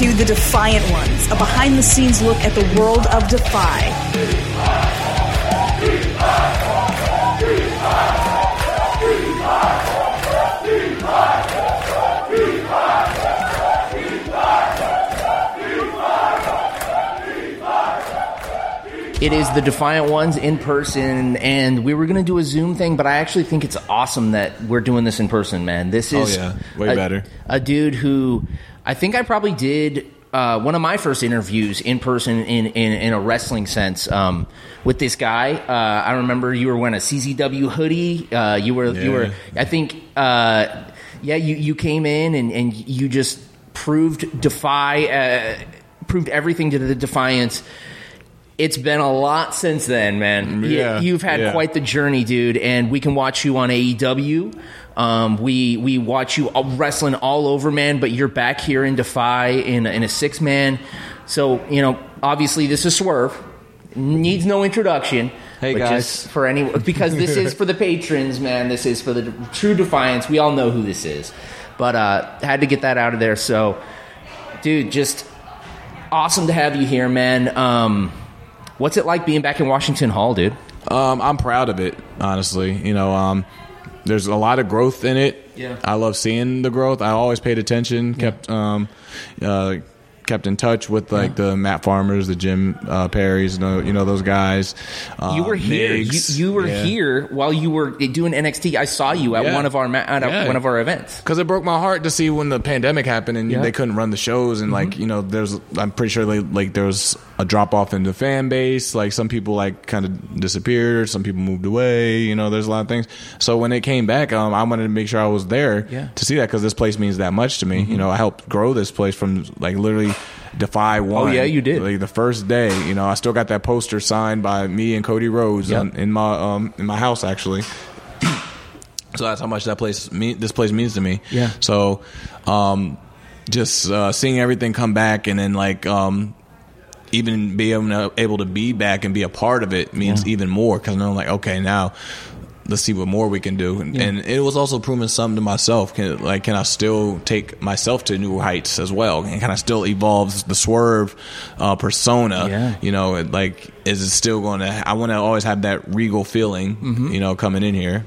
to The Defyant Ones, a behind the scenes look at the world of Defy. It is the Defyant Ones in person, and we were going to do a Zoom thing, but I actually think it's awesome that we're doing this in person, man. This is Oh, yeah. Way a, better. A dude who I think I probably did uh, one of my first interviews in person in, in, in a wrestling sense um, with this guy. Uh, I remember you were wearing a CZW hoodie. Uh, you were you were I think uh, yeah you you came in and, and you just proved defy uh, proved everything to the defiance. It's been a lot since then, man. Yeah, you, have had yeah. quite the journey, dude. And we can watch you on AEW. Um, we we watch you wrestling all over, man. But you're back here in Defy in a, in a six man. So you know, obviously, this is Swerve. Needs no introduction. Hey, guys. for any because this is for the patrons, man. This is for the true Defiance. We all know who this is, but uh, had to get that out of there. So, dude, just awesome to have you here, man. Um, what's it like being back in Washington Hall, dude? Um, I'm proud of it, honestly. You know, um, there's a lot of growth in it. Yeah. I love seeing the growth. I always paid attention, kept um, uh, kept in touch with like the Matt Farmers, the Jim uh, Perrys, you know, you know those guys. Uh, You were here. You, you were Yeah. here while you were doing NXT. I saw you at Yeah. one of our at Yeah. one of our events. Because it broke my heart to see when the pandemic happened and. Mm-hmm. they couldn't run the shows and like you know there's I'm pretty sure they, like there was a drop off in the fan base like some people like kind of disappeared some people moved away you know there's a lot of things so when it came back um, I wanted to make sure I was there Yeah. Mm-hmm. to see that because this place means that much to me you know I helped grow this place from like literally Defy one. Oh, yeah, you did. Like the first day, you know, I still got that poster signed by me and Cody Rhodes Yep. on, in my um in my house actually. So that's how much that place this place means to me. Yeah. So, um, just uh, seeing everything come back and then like um, even be able to, able to be back and be a part of it means Yeah. even more because I'm like, okay, now let's see what more we can do. And, Yeah. and it was also proving something to myself. Can like, can I still take myself to new heights as well? And can I still evolve the swerve uh, persona? Yeah. You know, it, like, is it still going to? I want to always have that regal feeling. Mm-hmm. You know, coming in here.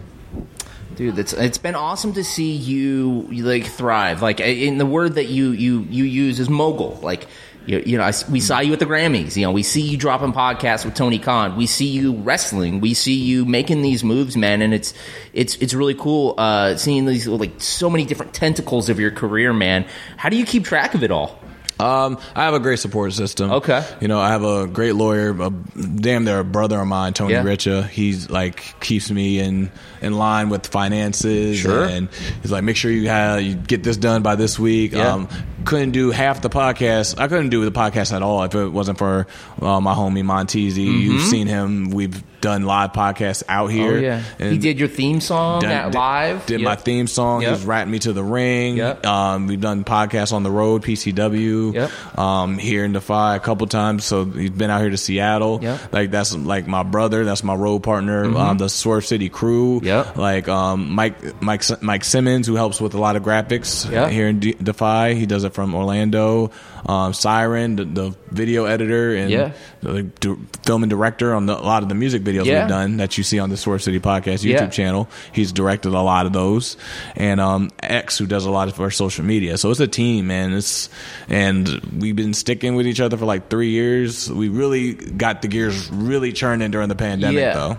Dude, that's it's been awesome to see you you, like thrive. Like in the word that you you you use is mogul. Like you, you know, I, we saw you at the Grammys. You know, we see you dropping podcasts with Tony Khan. We see you wrestling. We see you making these moves, man. And it's it's it's really cool uh, seeing these like so many different tentacles of your career, man. How do you keep track of it all? Um, I have a great support system. Okay. You know, I have a great lawyer, a, damn near a brother of mine, Tony Yeah. Richa. He's like keeps me in in line with finances. Sure. And he's like, make sure you have you get this done by this week. Yeah. Um, couldn't do half the podcast. I couldn't do the podcast at all if it wasn't for uh, my homie Montezi. You've seen him. We've done live podcasts out here. Mm-hmm. Oh, he did your theme song done- at live. Did Yep. my theme song. Yep. He's ratting me to the ring. Yep. Um, we've done podcasts on the road, PCW. Yep. Um, here in Defy a couple times. So he's been out here to Seattle. Yep. Mm-hmm. Like that's like my brother. That's my road partner. Um, the Swerve City crew. Yep. Like um, Mike Mike Mike Simmons, who helps with a lot of graphics here in Defy. He does it from Orlando. Um, Siren, the, the video editor and Yeah. the di- film and director on the, a lot of the music videos Yeah. we've done that you see on the Swerve City podcast YouTube Yeah. channel. He's directed a lot of those, and um, X who does a lot of our social media. So it's a team, man. It's and we've been sticking with each other for like three years. We really got the gears really churning during the pandemic, Yeah. though.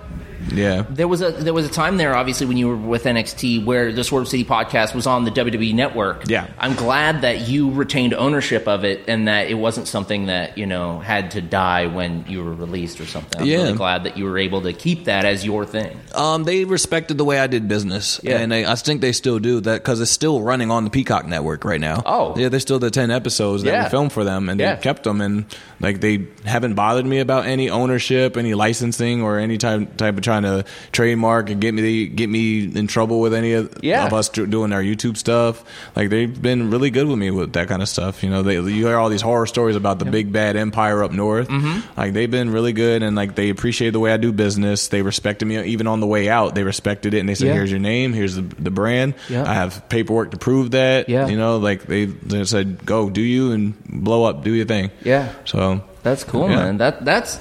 Yeah. There was a there was a time there, obviously, when you were with NXT, where the Swerve City podcast was on the WWE Network. Yeah. I'm glad that you retained ownership of it, and that it wasn't something that you know had to die when you were released or something. I'm Yeah. really glad that you were able to keep that as your thing. Um, they respected the way I did business, Yeah. and they, I think they still do that because it's still running on the Peacock network right now. Oh. yeah, there's still the ten episodes that Yeah. we filmed for them, and Yeah. they kept them, and like they haven't bothered me about any ownership, any licensing, or any type type of trying to trademark and get me get me in trouble with any of, Yeah. of us doing our YouTube stuff. Like they've been really good with me with that kind of stuff. You know, they you hear all these horror stories about the big bad empire up north. Mm-hmm. Like they've been really good and like they appreciate the way I do business. They respected me even on the way out. They respected it and they said, Yeah. "Here's your name. Here's the, the brand. Yeah. I have paperwork to prove that." Yeah. You know, like they they said, "Go do you and blow up, do your thing." Yeah. So That's cool, Yeah. man. That that's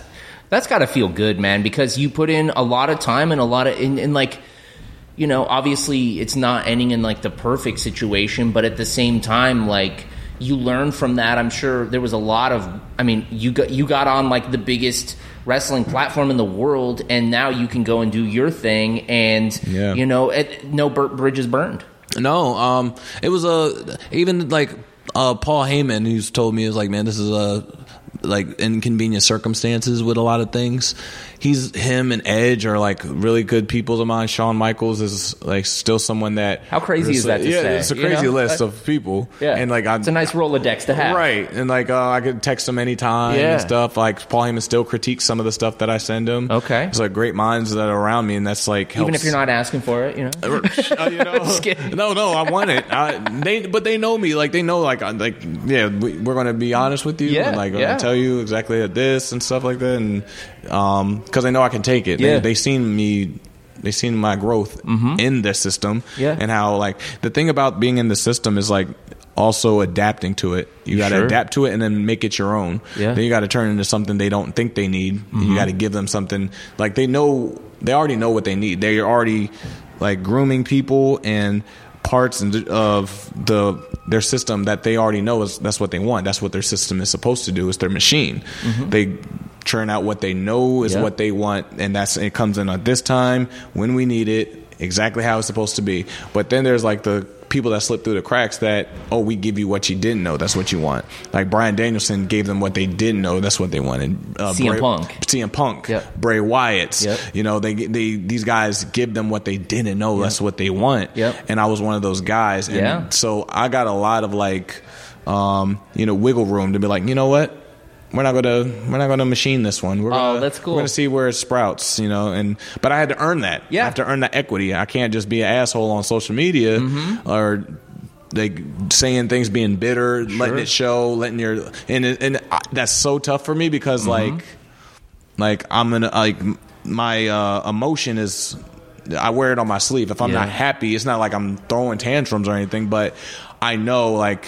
that's got to feel good, man, because you put in a lot of time and a lot of in, in like you know, obviously it's not ending in like the perfect situation, but at the same time like you learn from that. I'm sure there was a lot of I mean, you got you got on like the biggest wrestling platform in the world and now you can go and do your thing and Yeah. you know, it, no bridges burned. No, um, it was a even like uh, Paul Heyman who's told me is like, man, this is a like inconvenient circumstances with a lot of things. He's him and Edge are like really good people of mine. Shawn Michaels is like still someone that How crazy is that to yeah, say, it's a you crazy know? list of people. Yeah. and like I, it's a nice Rolodex to have. Right, and like uh, I could text him anytime Yeah. and stuff. Like Paul Heyman still critiques some of the stuff that I send him. Okay. it's like great minds that are around me, and that's like Even if you're not asking for it, you know. uh, you know, no, no, I want it. I, they, but they know me. Like they know, like, I- like, yeah, we, we're going to be honest with you. Yeah, and, like, yeah. Tell you exactly this and stuff like that, and um, because they know I can take it. Yeah. They, they seen me. They seen my growth in the system, Mm-hmm. Yeah. and how like the thing about being in the system is like also adapting to it. You got to Sure. adapt to it and then make it your own. Yeah. Mm-hmm. Then you got to turn into something they don't think they need. You got to give them something like they know. They already know what they need. They're already like grooming people and parts and of the their system that they already know is that's what they want. That's what their system is supposed to do. It's their machine. They churn out what they know is Mm-hmm. Yeah. what they want, and that's it comes in at this time when we need it, exactly how it's supposed to be. But then there's like the people that slip through the cracks that oh we give you what you didn't know that's what you want like Bryan Danielson gave them what they didn't know that's what they wanted uh, CM Bray- Punk. CM Punk Yep. Bray Wyatt's Yep. you know they they these guys give them what they didn't know that's what they want Yep. and I was one of those guys and Yeah. so I got a lot of like um you know wiggle room to be like you know what we're not gonna we're not gonna machine this one. We're Oh, gonna, that's cool. We're gonna see where it sprouts, you know. And but I had to earn that. Yeah. I have to earn that equity. I can't just be an asshole on social media Mm-hmm. or like saying things being bitter, letting it show, letting your and and I, that's so tough for me because Mm-hmm. like like I'm gonna like my uh, emotion is I wear it on my sleeve. If I'm Yeah. not happy, it's not like I'm throwing tantrums or anything, but I know like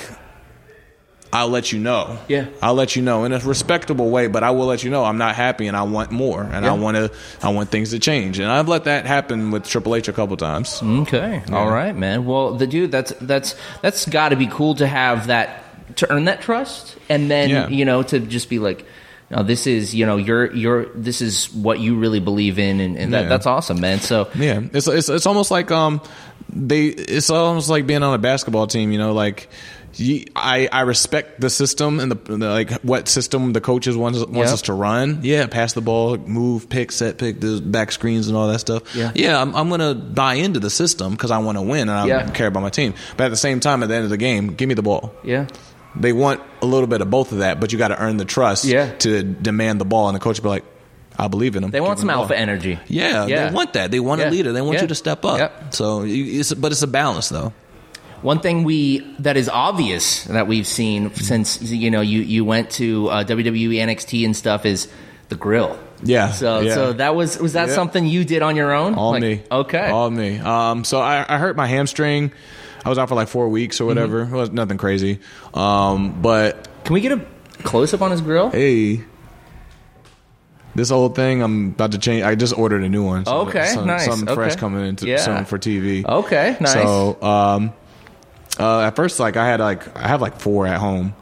I'll let you know. Yeah. I'll let you know in a respectable way, but I will let you know I'm not happy and I want more and Yeah. I want to I want things to change. And I've let that happen with Triple H a couple times. Okay. All right, man. Well, the dude, that's that's that's got to be cool to have that to earn that trust, and then Yeah. you know to just be like, no, this is you know you're you're this is what you really believe in, and, and that, Yeah. that's awesome, man. So Yeah, it's it's it's almost like um they it's almost like being on a basketball team. You know, like. You- I, I respect the system and the, the like what system the coaches wants wants Yeah. us to run. Yeah, pass the ball, move, pick, set, pick, the back screens and all that stuff. Yeah. yeah. I'm, I'm gonna buy into the system because I want to win and I Yeah. care about my team. But at the same time, at the end of the game, give me the ball. yeah, They want a little bit of both of that, but you got to earn the trust Yeah. to demand the ball. And the coach will be like, "I believe in them. they want some alpha ball. energy. Yeah, Yeah. they want that. They want Yeah. a leader. They want Yeah. you to step up. Yep. So, it's, but it's a balance, though. One thing we that is obvious that we've seen since you know you you went to uh, WWE NXT and stuff is the grill. Yeah, So yeah. so that was was that Yeah. something you did on your own? All Like, me. Okay. All me. Um, so I, I hurt my hamstring. I was out for like four weeks or whatever. Mm-hmm. It was nothing crazy. Um, but Can we get a close up on his grill? hey, this old thing I'm about to change. I just ordered a new one. So Okay, some, nice. Something fresh Okay. coming into Yeah. soon for TV. Okay, nice. So um, uh, at first, like I had like I have like four at home.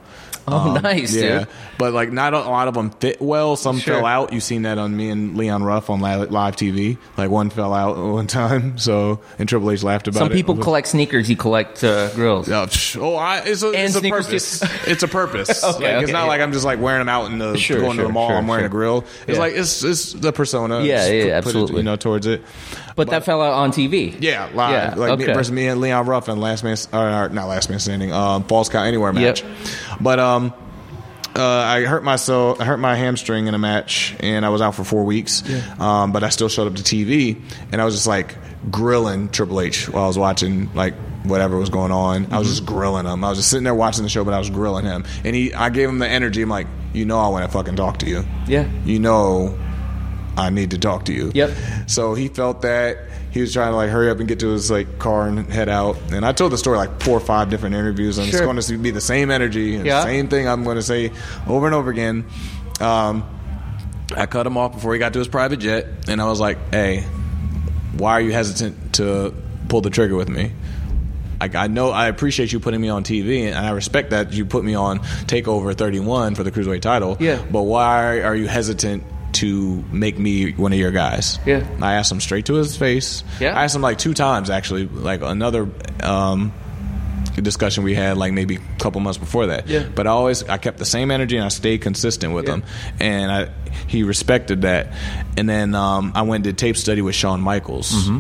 oh, nice, yeah, dude. but like not a lot of them fit well. Some Sure. fell out. You've seen that on me and Leon Ruff on live, TV. Like one fell out one time. So and Triple H laughed about Some it. Some people collect sneakers. You collect uh, grills. Oh, oh, I, it's a, it's a purpose. it's a purpose. Okay, like, it's not yeah. like I'm just like wearing them out in the Sure, going to the mall. sure, I'm wearing sure. a grill. It's Yeah. like it's it's the persona. Yeah, yeah, put it, absolutely. you know, towards it. But that fell out on TV. Yeah, live. Yeah, like me, versus me and Leon Ruff and Last Man, or, not Last Man Standing, um, Falls Count Anywhere match. Yep. But um, uh, I hurt myself. I hurt my hamstring in a match, and I was out for four weeks. Um, but I still showed up to TV, and I was just like grilling Triple H while I was watching like whatever was going on. I was just grilling him. I was just sitting there watching the show, but I was grilling him, and he. I gave him the energy. I'm like, you know, I want to fucking talk to you. Yeah. You know, I need to talk to you. Yep. So he felt that he was trying to like hurry up and get to his like car and head out. And I told the story like four or five different interviews. And Sure. it's going to be the same energy and Yeah. same thing I'm going to say over and over again. Um, I cut him off before he got to his private jet, and I was like, "Hey, why are you hesitant to pull the trigger with me?" Like I know I appreciate you putting me on TV, and I respect that you put me on Takeover 31 for the cruiserweight title. Yeah. But why are you hesitant to make me one of your guys? Yeah. I asked him straight to his face. Yeah. I asked him like two times actually, like another um, discussion we had like maybe a couple months before that. Yeah. But I always I kept the same energy and I stayed consistent with Yeah. him, and I he respected that. And then um, I went and did tape study with Shawn Michaels, Mm-hmm.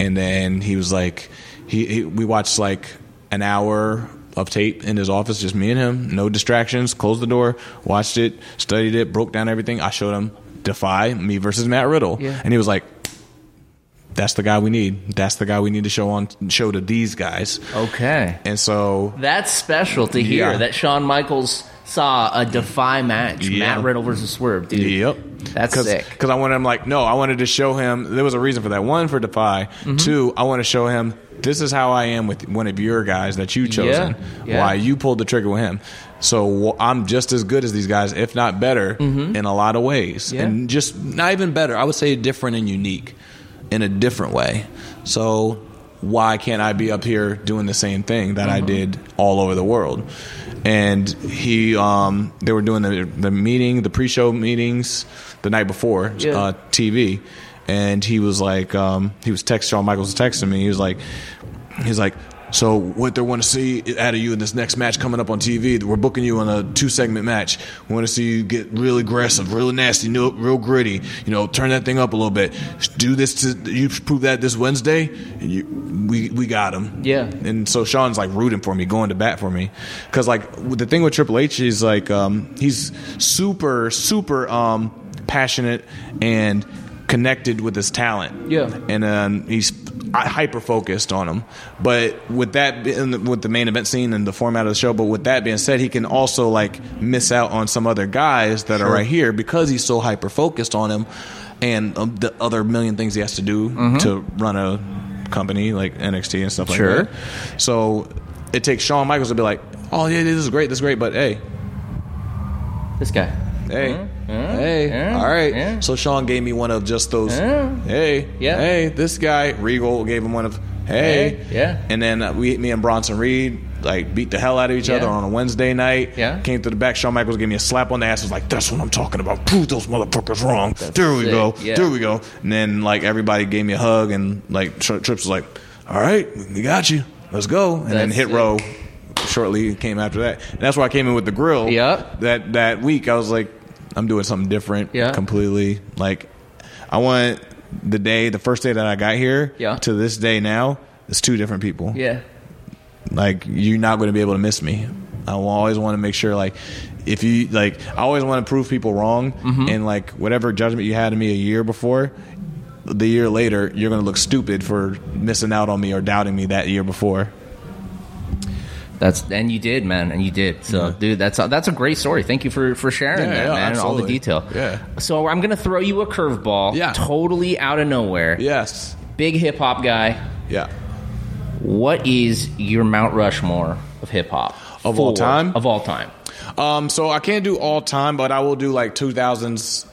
and then he was like, he, he we watched like an hour of tape in his office, just me and him, no distractions. Closed the door, watched it, studied it, broke down everything. I showed him Defy me versus Matt Riddle, Yeah. and he was like. That's the guy we need. That's the guy we need to show on show to these guys. Okay. And so That's special to hear Yeah. that Shawn Michaels saw a Defy match, Yeah. Matt Riddle versus Swerve, dude. Yep. That's Cause, sick. Because I wanted him like, no, I wanted to show him. There was a reason for that. One for Defy. Mm-hmm. Two, I want to show him this is how I am with one of your guys that you chosen. Yeah. Why you pulled the trigger with him. So I'm just as good as these guys, if not better, in a lot of ways, Mm-hmm. Yeah. and just not even better. I would say different and unique in a different way. So why can't I be up here doing the same thing that I Mm-hmm. did all over the world? And he, um, they were doing the the meeting, the pre-show meetings the night before Yeah. uh, TV, and he was like, um, he was texting. Shawn Michaels was texting me. He was like, he's like. So what they want to see out of you in this next match coming up on TV? We're booking you on a two segment match. We want to see you get real aggressive, real nasty, real, real gritty. You know, turn that thing up a little bit. Do this to you prove that this Wednesday. And you, we we got him. Yeah. And so Shawn's like rooting for me, going to bat for me, because like the thing with Triple H is like um, he's super super um, passionate and connected with his talent. Yeah. And um, he's hyper focused on him. But with that, with the main event scene and the format of the show, but with that being said, he can also like miss out on some other guys that are right here because he's so hyper focused on him and um, the other million things he has to do to run a company like NXT and stuff like Sure. that. So it takes Shawn Michaels to be like, "Oh yeah, this is great, this is great," but hey, This guy. Hey, hey, yeah, all right. yeah. So Shawn gave me one of just those. Yeah. Hey, Yeah. hey, this guy Regal gave him one of. Hey, yeah. And then uh, we, me and Bronson Reed, like beat the hell out of each Yeah. other on a Wednesday night. Yeah. Came to the back. Shawn Michaels gave me a slap on the ass. Was like, "That's what I'm talking about. Prove those motherfuckers wrong." there we sick, go. yeah. There we go. And then like everybody gave me a hug and like Tri- Trips was like, "All right, we got you. Let's go." And then Hit sick. Row shortly came after that. And that's why I came in with the grill. Yep. That that week I was like, I'm doing something different. Yeah. Completely. Like I want the day, the first day that I got here Yeah. to this day now, it's two different people. Yeah. Like you're not going to be able to miss me. I always want to make sure like if you like I always want to prove people wrong Mm-hmm. and like whatever judgment you had of me a year before the year later you're going to look stupid for missing out on me or doubting me that year before. That's and you did, man, and you did. So, Yeah. dude, that's a, that's a great story. Thank you for for sharing Yeah, that, yeah, man, and all the detail. Yeah. So I'm gonna throw you a curveball. Yeah. Totally out of nowhere. Yes. Big hip hop guy. Yeah. What is your Mount Rushmore of hip hop Of all time? Of all time. Um, so I can't do all time, but I will do like 2000s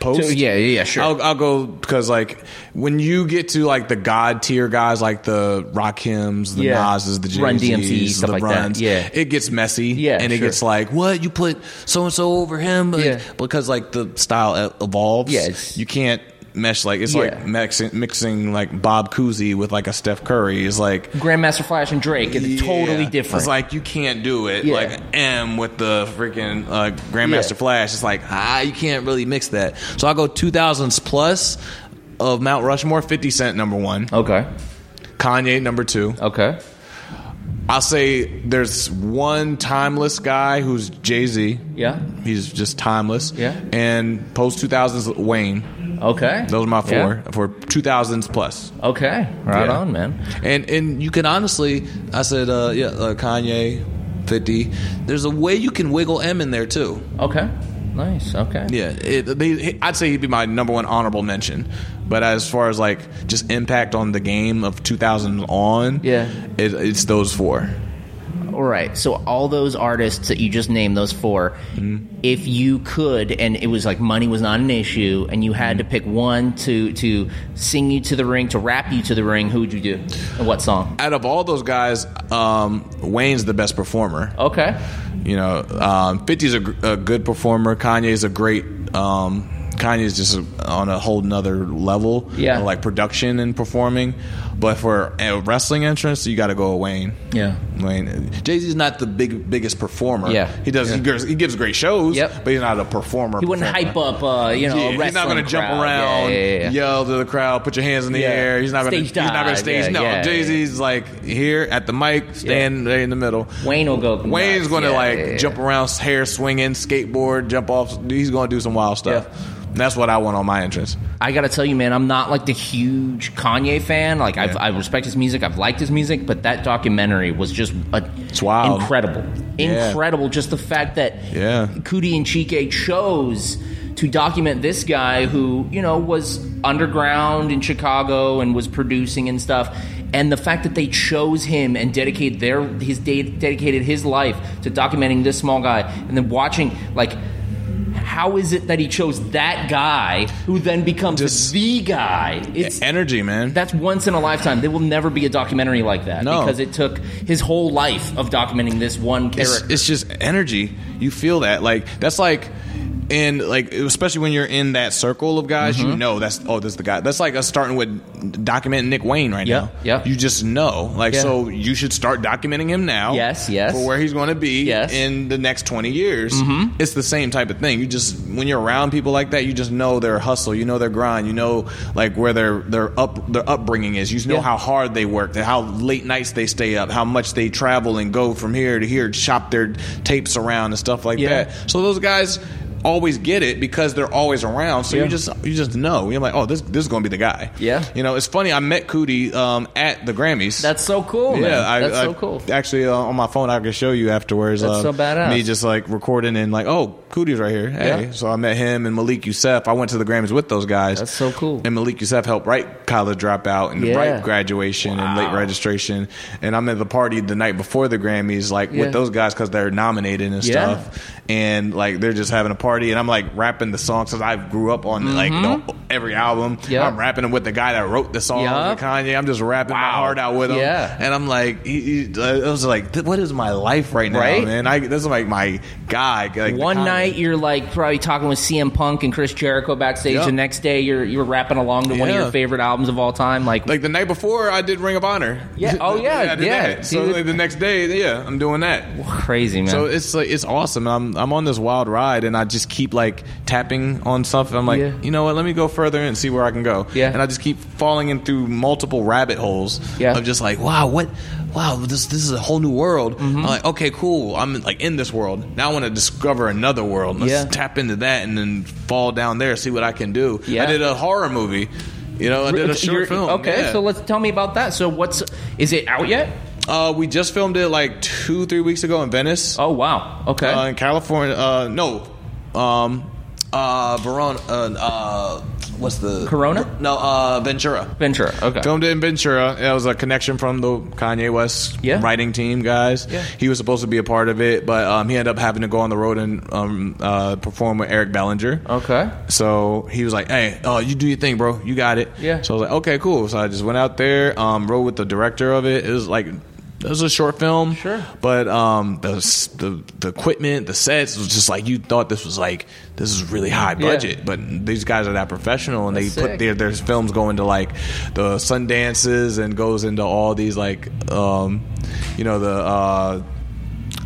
post. So, yeah, yeah, yeah, sure. I'll, I'll go because like when you get to like the god tier guys, like the Rakims, the Yeah. Nas's, the Jay-Z's, Run DMC, stuff the like that. Yeah. it gets messy. Yeah, and it sure. gets like, what you put so and so over him? But, Yeah. because like the style evolves. Yeah, you can't mesh like it's Yeah. like mixing, mixing like Bob Cousy with like a Steph Curry is like Grandmaster Flash and Drake. It's totally different. It's like you can't do it Yeah. like M with the freaking uh, Grandmaster Yeah. Flash. It's like ah, you can't really mix that. So I go 2000s plus of Mount Rushmore. 50 Cent number one, okay. Kanye number two, Okay. I'll say there's one timeless guy who's Jay Z. Yeah. He's just timeless. Yeah. And post 2000s Wayne. Okay. Those are my four Yeah. for 2000s plus. Okay. Right Yeah. on, man. And and you can honestly, I said, uh, yeah, uh, Kanye, 50. There's a way you can wiggle M in there too. Okay. Nice. Okay. Yeah, it, they, I'd say he'd be my number one honorable mention. But as far as like just impact on the game of 2000 on, Yeah. it, it's those four. All right. So all those artists that you just named, those 4 Mm-hmm. if you could, and it was like money was not an issue, and you had to pick one to to sing you to the ring, to rap you to the ring, who would you do? And what song? Out of all those guys, um, Wayne's the best performer. Okay. You know, um, 50's a, a good performer. Kanye's a great. Um, Kanye's just on a whole nother level, Yeah. of, like production and performing. But for a wrestling entrance, you got to go Wayne. Yeah. Wayne, Jay Z's not the big biggest performer. Yeah. he does. He, gives, he gives great shows. Yep. but he's not a performer. He wouldn't performer. hype up, uh, you know, Yeah, he's not going to jump around, Yeah, yeah, yeah. yell to the crowd, put your hands in the Yeah. air. He's not going to. Stage He's not going to stage. yeah, no, yeah, Jay Z's like here at the mic, stand there in the middle. Wayne will go. Wayne's going to Yeah, like yeah, yeah. jump around, hair swinging, skateboard, jump off. He's going to do some wild stuff. Yeah. That's what I want on my entrance. I gotta tell you, man, I'm not like the huge Kanye fan. Like, Yeah. I respect his music, I've liked his music, but that documentary was just a, It's wild. incredible, Yeah. incredible. Just the fact that Yeah. Coodie and Chike chose to document this guy who you know was underground in Chicago and was producing and stuff. And the fact that they chose him and dedicated their his de- dedicated his life to documenting this small guy, and then watching like how is it that he chose that guy who then becomes Just- the guy? It's Energy, man. that's once in a lifetime. There will never be a documentary like that No. because it took his whole life of documenting this one it's, character. it's just energy. You feel that. Like that's like and like especially when you're in that circle of guys, Mm-hmm. you know that's oh this is the guy. That's like us starting with documenting Nick Wayne right Yeah, now. yeah. You just know. Like Yeah. so you should start documenting him now. Yes, yes. For where he's going to be Yes. in the next 20 years. Mm-hmm. It's the same type of thing. You just when you're around people like that, you just know their hustle, you know their grind, you know like where their their up their upbringing is. You know Yeah. how hard they work, how late nights they stay up, how much they travel and go from here to here, shop their tapes around and stuff like Yeah. that. So those guys always get it because they're always around. So Yeah. you just you just know. You're like, oh, this this is going to be the guy. Yeah. You know, it's funny. I met Coodie um, at the Grammys. That's so cool, man. yeah, I, That's I- so cool. Actually, uh, on my phone, I can show you afterwards. That's uh, so badass. Me just like recording and like, oh, Coodie's right here. Hey, Yeah. so I met him and Malik Yusef. I went to the Grammys with those guys. That's so cool. And Malik Yusef helped write College Dropout and Yeah. write Graduation and Late Registration. And I'm at the party the night before the Grammys, like Yeah. with those guys because they're nominated and Yeah. stuff. And like they're just having a party, and I'm like rapping the songs because I grew up on like the, every album. Mm-hmm. Yep. I'm rapping them with the guy that wrote the song, with Kanye. I'm just rapping my heart out with him. Yeah. And I'm like, he, he, I was like, what is my life right now, Right? man? I, this is like my guy. Like One night you're like probably talking with CM Punk and Chris Jericho backstage. Yeah. The next day you're you're rapping along to one of your favorite albums of all time. Like, Like the night before, I did Ring of Honor. Yeah. Oh, yeah. Did Yeah. So like, the next day, yeah, I'm doing that. crazy man. So it's like it's awesome. I'm I'm on this wild ride, and I just keep like tapping on stuff. I'm like, Yeah. you know what? Let me go further and see where I can go. Yeah. And I just keep falling in through multiple rabbit holes. Yeah. Of just like, wow, what? Wow, this this is a whole new world. Mm-hmm. I'm like, okay, cool. I'm like in this world now. I want to discover another world. Let's Yeah. tap into that and then fall down there, see what I can do. Yeah. I did a horror movie. You know, I did a short You're- film. Okay, yeah. so let's tell me about that. So what's is it out yet? Uh, we just filmed it like two, three weeks ago in Venice. Oh wow. Okay. Uh, in California. Uh, no. Um, uh, Verona. Uh, uh, what's the Corona? No, uh, Ventura. Ventura. Okay. Filmed it in Ventura. It was a connection from the Kanye West Yeah. writing team guys. Yeah. He was supposed to be a part of it, but um, he ended up having to go on the road and um, uh, perform with Eric Bellinger. Okay. So he was like, "Hey, oh, you do your thing, bro. You got it." Yeah. So I was like, "Okay, cool." So I just went out there, um, rode with the director of it. It was like. It was a short film, Sure. but um, the, the the equipment, the sets was just like you thought this was like this is really high Yeah. budget, but these guys are that professional and That's they put their their films go into like the Sundances and goes into all these like um, you know the uh,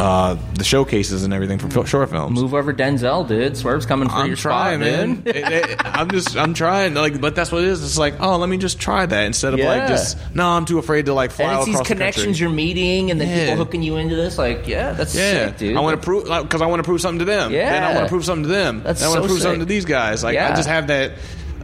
uh, the showcases and everything for fil- short films. Move over Denzel, dude. Swerve's coming for I'm your trying, spot, man. dude. It- it- I'm just, I'm trying. Like, but that's what it is. It's like, oh, let me just try that instead of Yeah. like just, no, I'm too afraid to like fly And it's these across the connections you're meeting, and then Yeah. people hooking you into this. Like, yeah, that's Yeah, sick, dude. I want to prove because I want to prove something to them. Yeah. then I want to prove something to them. That's then I want so to prove something sick. to these guys. Like Yeah. I just have that.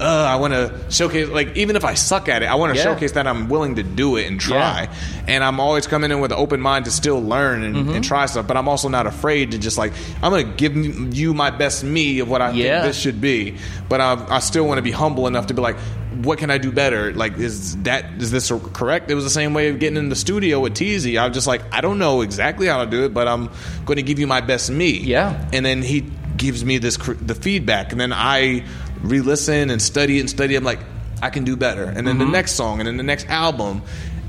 Uh, I want to showcase. Like even if I suck at it, I want to Yeah. showcase that I'm willing to do it and try. And I'm always coming in with an open mind to still learn and, Mm-hmm. and try stuff. But I'm also not afraid to just like I'm going to give you my best me of what I Yeah. think this should be. But I, I still want to be humble enough to be like. What can I do better? Like, is that is this correct? It was the same way of getting in the studio with Teasy. I was just like, I don't know exactly how to do it, but I'm going to give you my best me. Yeah. And then he gives me this the feedback, and then I re-listen and study it and study. I'm like, I can do better. And then Mm-hmm. the next song, and then the next album,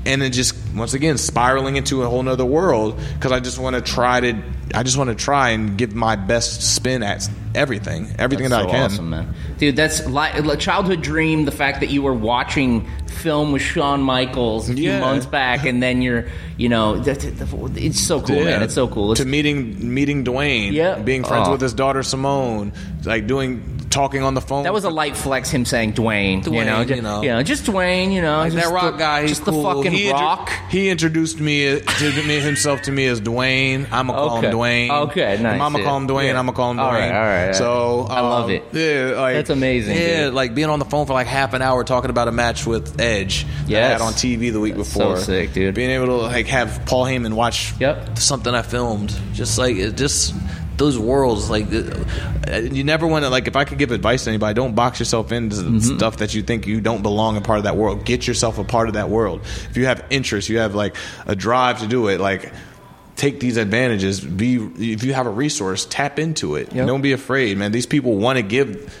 and then just once again spiraling into a whole nother world because I just want to try to. I just want to try and give my best spin at everything, everything That's that so I can. awesome, man. Dude, that's like a childhood dream. The fact that you were watching film with Shawn Michaels a few Yeah. months back, and then you're, you know, it's so cool, Yeah. man. It's so cool. It's, to meeting meeting Dwayne, Yeah. being friends Oh. with his daughter Simone, like doing talking on the phone. that was a light flex. Him saying Dwayne, you Dwayne, know, you just, know. yeah, just Dwayne, you know, Like just that rock the, guy, he's just cool. the fucking he rock. he introduced me to me himself to me as Dwayne. I'm gonna call Okay. him Dwayne. Okay, nice, I'm gonna yeah. call him Dwayne. Yeah. I'm gonna call him Dwayne. All right, all right, So I love um, it. Yeah, like That's amazing, Yeah, dude. like being on the phone for like half an hour talking about a match with Edge. that I had on TV the week That's before. so sick, dude. Being able to like have Paul Heyman watch Yep. something I filmed, just like it just. Those worlds, like uh, you never want to. Like, if I could give advice to anybody, don't box yourself into Mm-hmm. stuff that you think you don't belong a part of that world. Get yourself a part of that world. If you have interest, you have like a drive to do it. Like, take these advantages. Be if you have a resource, tap into it. Yep. Don't be afraid, man. These people want to give.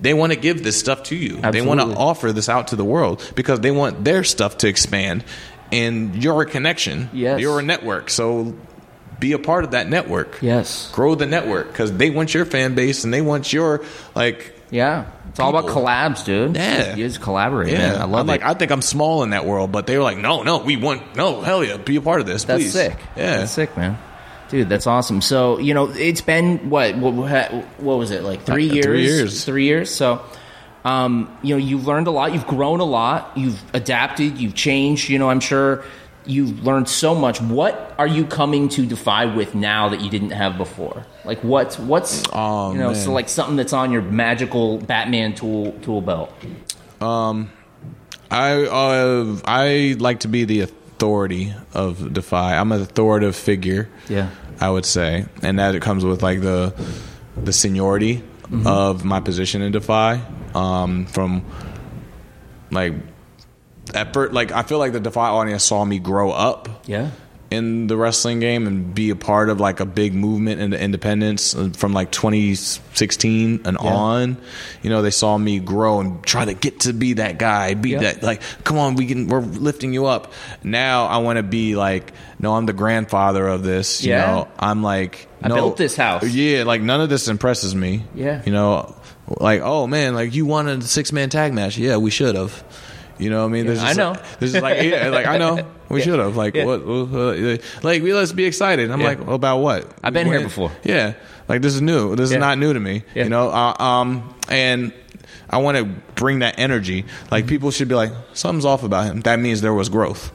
They want to give this stuff to you. They want to offer this out to the world because they want their stuff to expand. And you're a connection. Yes. You're a network. So be a part of that network. Yes. Grow the network because they want your fan base and they want your like. Yeah, it's all about collabs, dude. Yeah. you just collaborate, Yeah, man. I love I'm it. like I think I'm small in that world, but they were like, no, no, we want no, hell yeah, be a part of this. That's please. sick. Yeah, that's sick, man. Dude, that's awesome. So you know, it's been what what, what was it like three Uh, years? three years. Three years. So, um, you know, you've learned a lot. You've grown a lot. You've adapted. You've changed. You know, I'm sure you've learned so much. What are you coming to Defy with now that you didn't have before? Like what's what's Oh, you know, man. so like something that's on your magical Batman tool tool belt. Um, I uh, I like to be the authority of Defy. I'm an authoritative figure. Yeah. I would say, and that it comes with like the the seniority Mm-hmm. of my position in Defy. Um, from like at first, like I feel like the Defy audience saw me grow up. Yeah. in the wrestling game and be a part of like a big movement into independence uh, from like 2016 and on. You know, they saw me grow and try to get to be that guy, be Yeah. that like, come on, we can, we're lifting you up. Now I want to be like, no, I'm the grandfather of this. You Yeah. know, I'm like, I built this house. Yeah, like none of this impresses me. Yeah. you know, like oh man, like you won a six man tag match. Yeah, we should have. You know what I mean? There's I know. Like, there's just like yeah, like I know we Yeah. should have. Like Yeah. what? uh, like we let's be excited. I'm Yeah. like about what? I've been here before. Yeah, like this is new. This Yeah. is not new to me. Yeah. You know, uh, um, and I want to bring that energy. Like people should be like something's off about him. That means there was growth.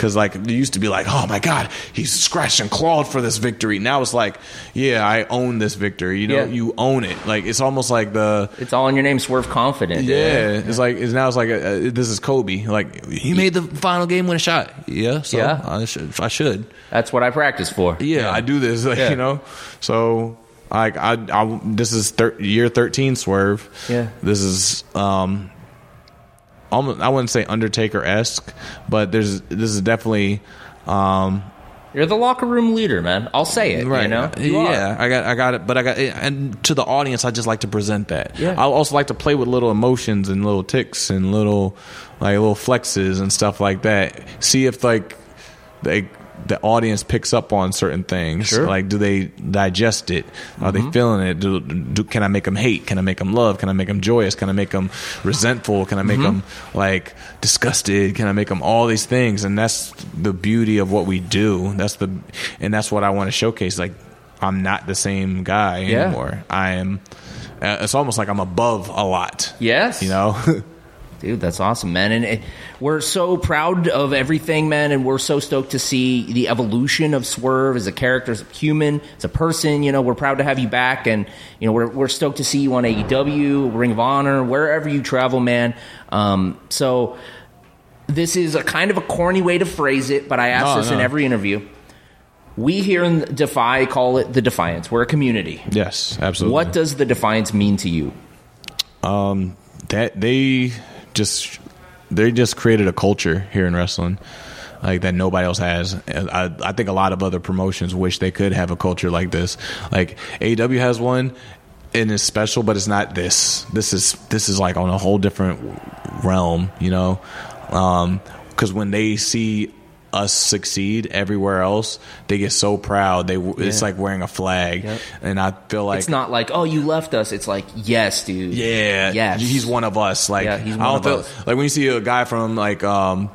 Because like it used to be like, oh my god, he's scratched and clawed for this victory. Now it's like, yeah, I own this victory. You know, Yeah. you own it. Like it's almost like the It's all in your name, Swerve Confident. dude. yeah, it's like it's now it's like a, a, this is Kobe. Like he made the final game winning shot. Yeah, so Yeah. I should. I should. That's what I practice for. Yeah, I do this. Like, Yeah. You know, so like I, I this is thir- year thirteen swerve. Yeah. this is um, almost I wouldn't say Undertaker esque, but there's this is definitely um You're the locker room leader, man. I'll say it. You know? You are. yeah, I got, I got it, but I got, and to the audience, I just like to present that. Yeah. I also like to play with little emotions and little ticks and little, like little flexes and stuff like that. See if like they the audience picks up on certain things. Sure. Like, do they digest it? Are they feeling it? Do, do can I make them hate? Can I make them love? Can I make them joyous? Can I make them resentful? Can I make them like disgusted? Can I make them all these things? And that's the beauty of what we do. That's the and that's what I want to showcase. Like, I'm not the same guy Yeah. anymore. I am. Uh, it's almost like I'm above a lot. Yes. You know. Dude, that's awesome, man. And it, we're so proud of everything, man. And we're so stoked to see the evolution of Swerve as a character, as a human, as a person. You know, we're proud to have you back. And, you know, we're, we're stoked to see you on AEW, Ring of Honor, wherever you travel, man. Um, so this is a kind of a corny way to phrase it, but I ask No, this in every interview. We here in Defy call it the Defiance. We're a community. yes, absolutely. What does the Defiance mean to you? that they just they just created a culture here in wrestling like that nobody else has. I, I think a lot of other promotions wish they could have a culture like this. Like AEW has one and it's special but it's not this. This is this is like on a whole different realm you know? Um because when they see us succeed everywhere else they get so proud they it's Yeah. like wearing a flag Yep. and i feel like It's not like, oh, you left us. It's like, yes, dude. yeah, Yes. he's one of us. Like, Yeah, he's I don't of feel us. like when you see a guy from like um,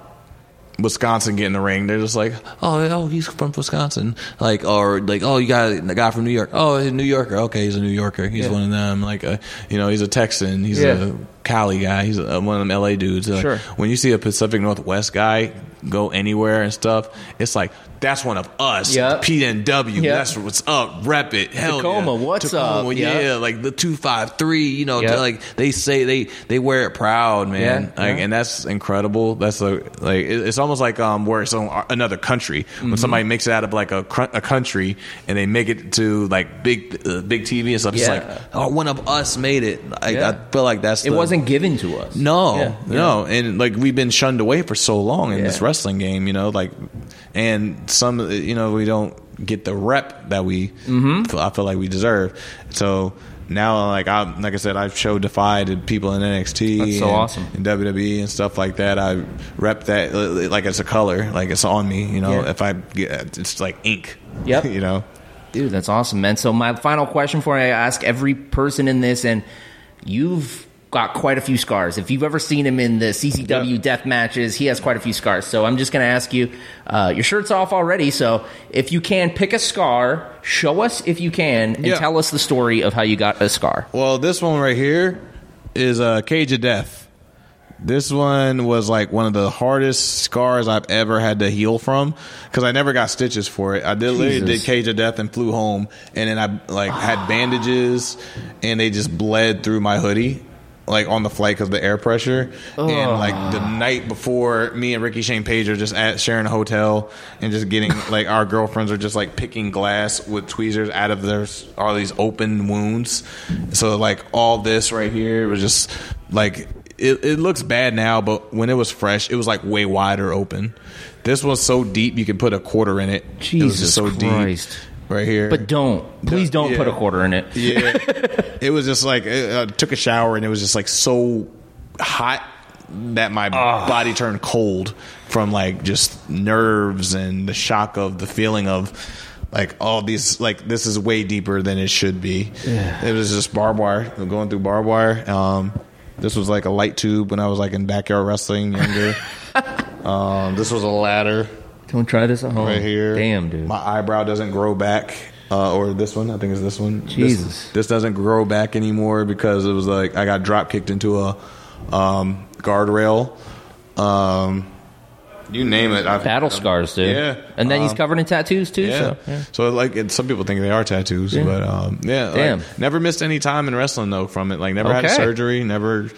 Wisconsin get in the ring, they're just like, oh, oh, he's from Wisconsin. Like, or like, oh, you got the guy from New York. Oh, he's a New Yorker. Okay, he's a New Yorker. He's Yeah. one of them. Like, uh, you know, he's a Texan. He's Yeah. a Cali guy. He's a, one of them LA dudes. Like, Sure. When you see a Pacific Northwest guy go anywhere and stuff, it's like that's one of us. Yep. PNW. Yep. That's what's up. Rep it. Hell Tacoma, yeah. what's Tacoma, up? Yeah, Yep. like the two five three. You know, Yep. like they say they they wear it proud, man. Yeah, like, yeah. and that's incredible. That's a, like it- it's almost like um where it's on another country Mm-hmm. when somebody makes it out of like a cr- a country and they make it to like big uh, big TV and stuff. It's like oh, one of us made it. I, Yeah. I feel like that's It the- wasn't given to us. no, Yeah, no, and like we've been shunned away for so long in this wrestling game, you know, like, and some, you know, we don't get the rep that we, Mm-hmm. feel, I feel like we deserve. So now, like I, like I said, I've showed Defy to people in NXT, That's so and, awesome. in WWE and stuff like that. I rep that like it's a color, like it's on me, you know. Yeah. If I get, it's like ink, Yep. you know. Dude, that's awesome, man. So my final question for you, I ask every person in this, and you've got quite a few scars. If you've ever seen him in the CZW Yeah. death matches, he has quite a few scars. So I'm just going to ask you, uh, your shirt's off already, so if you can, pick a scar, show us if you can, and Yeah. tell us the story of how you got a scar. Well, this one right here is a cage of death. This one was like one of the hardest scars I've ever had to heal from because I never got stitches for it. I did literally did cage of death and flew home, and then I like had bandages, and they just bled through my hoodie. Like on the flight because of the air pressure, and like the night before, me and Ricky Shane Page are just at sharing a hotel and just getting like our girlfriends are just like picking glass with tweezers out of their all these open wounds. So like all this right here was just like it, it looks bad now, but when it was fresh, it was like way wider open. This was so deep you could put a quarter in it. it was Jesus so Christ. deep right here. But don't. Please don't Yeah. put a quarter in it. Yeah, it was just like I uh, took a shower and it was just like so hot that my body turned cold from like just nerves and the shock of the feeling of like all these like this is way deeper than it should be. It was just barbed wire going through barbed wire. Um, this was like a light tube when I was like in backyard wrestling younger. um, this was a ladder Don't try this at home. right here. Damn, dude. My eyebrow doesn't grow back. Uh, or this one, I think it's this one. This- Jesus. This, doesn't grow back anymore because it was like I got drop kicked into a um, guardrail. Um, you name it. I've, Battle scars, dude. Yeah. And then he's Um, covered in tattoos, too. Yeah. So, yeah. So like, some people think they are tattoos, Yeah. but um, yeah. like, Damn. never missed any time in wrestling though from it. Like never had surgery. Never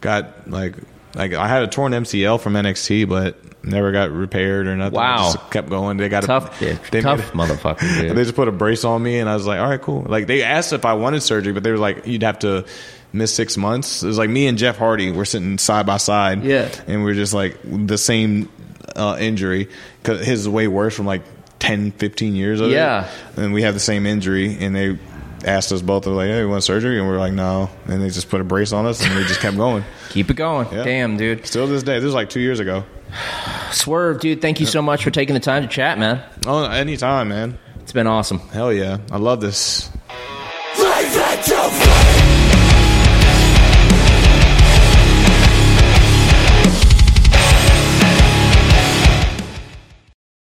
got like like I had a torn MCL from NXT, but never got repaired or nothing. Wow. Just kept going. They got Tough, a, they Tough made- motherfucker, dude. they just put a brace on me, and I was like, all right, cool. Like they asked if I wanted surgery, but they were like, you'd have to miss six months. It was like me and Jeff Hardy were sitting side by side, Yeah. and we are just like the same uh, injury because his is way worse from like 10, 15 years of Yeah. it, and we have the same injury, and they. Asked us both, they're like, "Hey, you want surgery?" And we are like, "No." And they just put a brace on us, and we just kept going. Keep it going. Yeah. Damn, dude. Still to this day, this is like two years ago. Swerve, dude, thank you so much for taking the time to chat, man. Oh, anytime, man. It's been awesome. Hell yeah. I love this. Leave it to